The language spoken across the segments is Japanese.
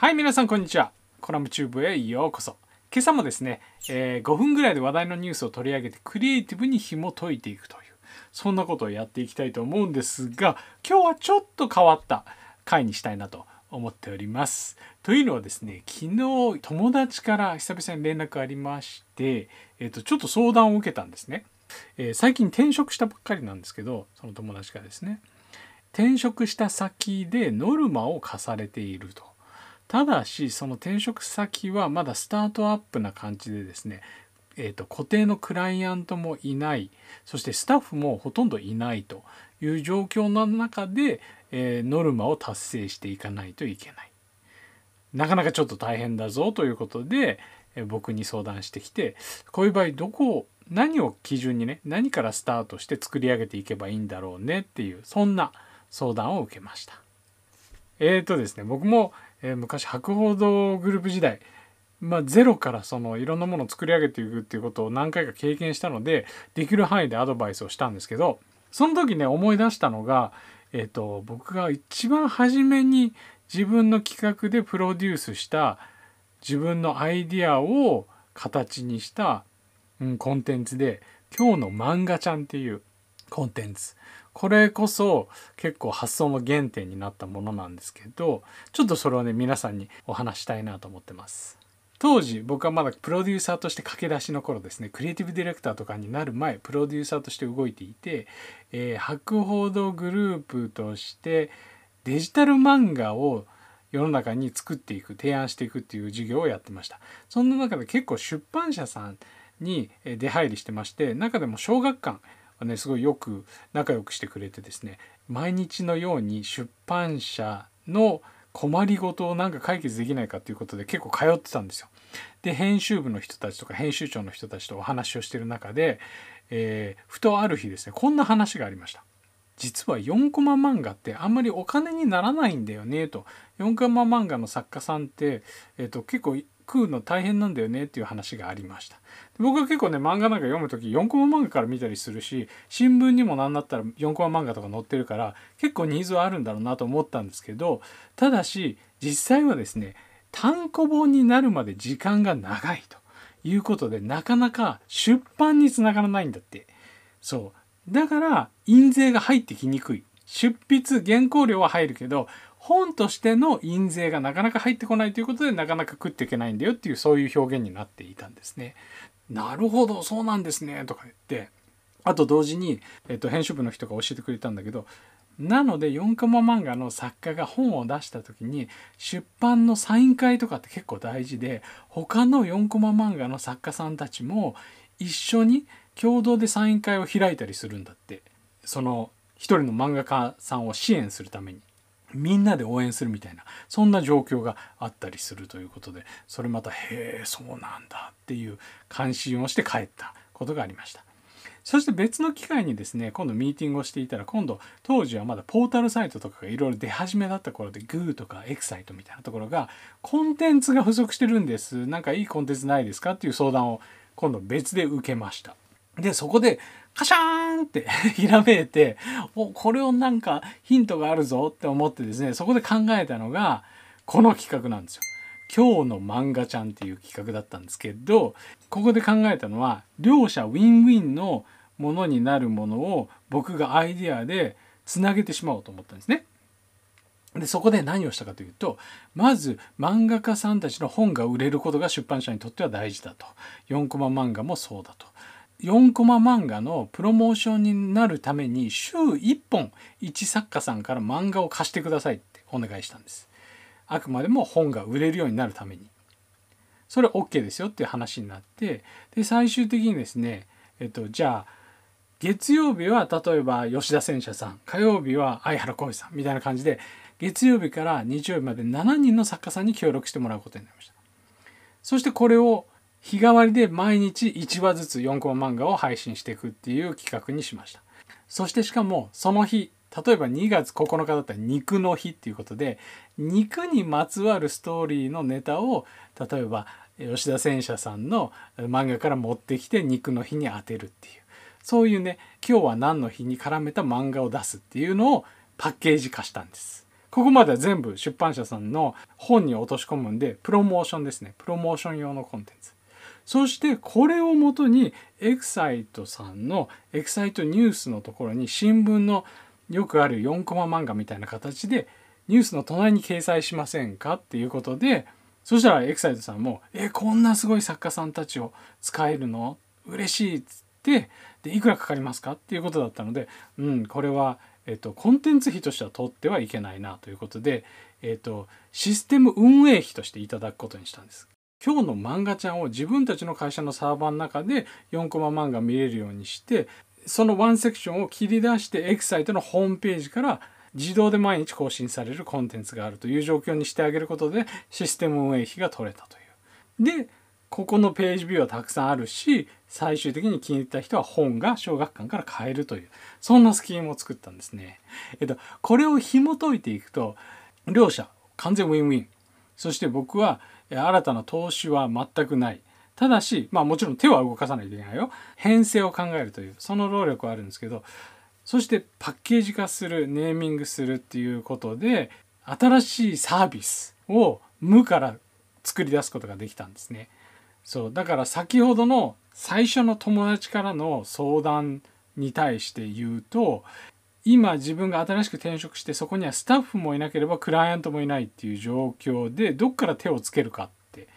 はい、皆さんこんにちは。コラムチューブへようこそ。今朝もですね、えー5分ぐらいで話題のニュースを取り上げてクリエイティブに紐解いていくという、そんなことをやっていきたいと思うんですが、今日はちょっと変わった回にしたいなと思っております。というのはですね、昨日友達から久々に連絡ありまして、えーとちょっと相談を受けたんですね。えー最近転職したばっかりなんですけど、その友達がですね、転職した先でノルマを課されていると。ただしその転職先はまだスタートアップな感じでですね、えーと固定のクライアントもいないそしてスタッフもほとんどいないという状況の中で、えーノルマを達成していかないといけない。なかなかちょっと大変だぞということで、えー僕に相談してきてこういう場合どこを何を基準にね何からスタートして作り上げていけばいいんだろうねっていうそんな相談を受けました。えーとですね僕も、えー昔博報堂グループ時代。まあ、ゼロからそのいろんなものを作り上げていくっていうことを何回か経験したのでできる範囲でアドバイスをしたんですけどその時ね思い出したのが、えー、と僕が一番初めに自分の企画でプロデュースした自分のアイディアを形にした、うん、コンテンツで「今日の漫画ちゃん」っていうコンテンツ。これこそ結構発想の原点になったものなんですけどちょっとそれをね皆さんにお話したいなと思ってます。当時僕はまだプロデューサーとして駆け出しの頃ですねクリエイティブディレクターとかになる前プロデューサーとして動いていて、えー博報堂グループとしてデジタル漫画を世の中に作っていく提案していくっていう事業をやってましたそんな中で結構出版社さんに出入りしてまして中でも小学館ねすごいよく仲良くしてくれてですね毎日のように出版社の困りごとをなんか解決できないかということで結構通ってたんですよ。で編集部の人たちとか編集長の人たちとお話をしてる中で、えーふとある日ですねこんな話がありました。実は4コマ漫画ってあんまりお金にならないんだよねと4コマ漫画の作家さんって、えー、と結構食うの大変なんだよねっていう話がありました。僕は結構ね漫画なんか読む時4コマ漫画から見たりするし新聞にも何だったら4コマ漫画とか載ってるから結構ニーズはあるんだろうなと思ったんですけどただし実際はですね単行本になるまで時間が長いということでなかなか出版につながらないんだって。そう。だから印税が入ってきにくい。出筆原稿料は入るけど本としての印税がなかなか入ってこないということでなかなか食っていけないんだよっていうそういう表現になっていたんですね。なるほどそうなんですねとか言って。あと同時に、えっと、編集部の人が教えてくれたんだけどなので4コマ漫画の作家が本を出した時に出版のサイン会とかって結構大事で他の4コマ漫画の作家さんたちも一緒に共同でサイン会を開いたりするんだって。その一人の漫画家さんを支援するために。みんなで応援するみたいなそんな状況があったりするということでそれまたへえそうなんだっていう関心をして帰ったことがありました。そして別の機会にですね今度ミーティングをしていたら今度当時はまだポータルサイトとかがいろいろ出始めだった頃でグーとかエクサイトみたいなところがコンテンツが不足してるんですなんかいいコンテンツないですかっていう相談を今度別で受けましたでそこでカシャーンって ひらめいておこれをなんかヒントがあるぞって思ってですねそこで考えたのがこの企画なんですよ。今日の漫画ちゃんっていう企画だったんですけどここで考えたのは両者ウィンウィンのものになるものを僕がアイデアでつなげてしまおうと思ったんですね。でそこで何をしたかというとまず漫画家さんたちの本が売れることが出版社にとっては大事だと4コマ漫画もそうだと4コマ漫画のプロモーションになるために週1本1作家さんから漫画を貸してくださいってお願いしたんです。あくまでも本が売れるようになるために。それ OK ですよっていう話になってで最終的にですねえっとじゃあ月曜日は例えば吉田戦車さん火曜日は相原浩二さんみたいな感じで月曜日から日曜日まで7人の作家さんに協力してもらうことになりました。そしてこれを日替わりで毎日1話ずつ4コマ漫画を配信していくっていう企画にしました。そしてしかもその日例えば2月9日だったら肉の日っていうことで肉にまつわるストーリーのネタを例えば吉田戦車さんの漫画から持ってきて肉の日に当てるっていう。そういうね今日は何の日に絡めた漫画を出すっていうのをパッケージ化したんです。ここまでは全部出版社さんの本に落とし込むんでプロモーションですね。プロモーション用のコンテンツ。そしてこれをもとにエクサイトさんのエクサイトニュースのところに新聞のよくある4コマ漫画みたいな形でニュースの隣に掲載しませんかっていうことでそしたらエクサイトさんも「えこんなすごい作家さんたちを使えるの？嬉しい」っつってでいくらかかりますかっていうことだったのでうんこれは、えっと、コンテンツ費としては取ってはいけないなということで、えっと、システム運営費としていただくことにしたんです。今日の漫画ちゃんを自分たちの会社のサーバーの中で4コマ漫画見れるようにしてそのワンセクションを切り出してエクサイトのホームページから自動で毎日更新されるコンテンツがあるという状況にしてあげることでシステム運営費が取れたという。でここのページビューはたくさんあるし最終的に気に入った人は本が小学館から買えるというそんなスキームを作ったんですね。えっとこれを紐解いていくと両者完全ウィンウィンそして僕は新たな投資は全くない。ただし、まあもちろん手は動かさないといけないよ。編成を考えるという、その労力はあるんですけど、そしてパッケージ化する、ネーミングするっていうことで、新しいサービスを無から作り出すことができたんですね。そう。だから先ほどの最初の友達からの相談に対して言うと、今自分が新しく転職してそこにはスタッフもいなければクライアントもいないっていう状況でどっから手をつけるかって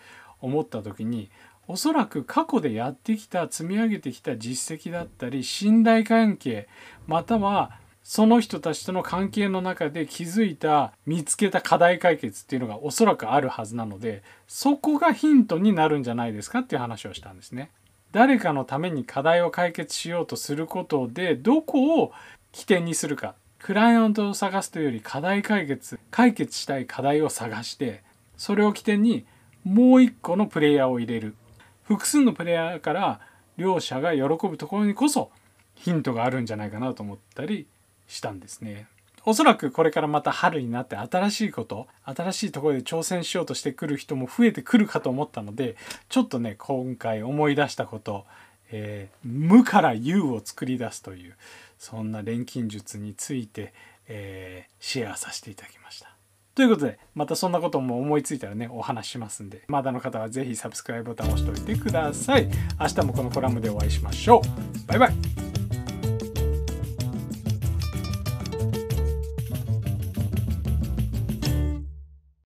思った時におそらく過去でやってきた積み上げてきた実績だったり信頼関係またはその人たちとの関係の中で気づいた見つけた課題解決っていうのがおそらくあるはずなのでそこがヒントになるんじゃないですかっていう話をしたんですね。誰かのために課題を解決しようとすることでどこを起点にするかクライアントを探すというより課題解決解決したい課題を探してそれを起点にもう一個のプレイヤーを入れる複数のプレイヤーから両者が喜ぶところにこそヒントがあるんじゃないかなと思ったりしたんですね。おそらくこれからまた春になって新しいこと新しいところで挑戦しようとしてくる人も増えてくるかと思ったのでちょっとね今回思い出したこと、えー、無から有を作り出すというそんな錬金術について、えー、シェアさせていただきました。ということで、またそんなことも思いついたらね、お話しますんで、まだの方は是非サブスクライブボタンを押しておいてください。明日もこのコラムでお会いしましょう。バイバイ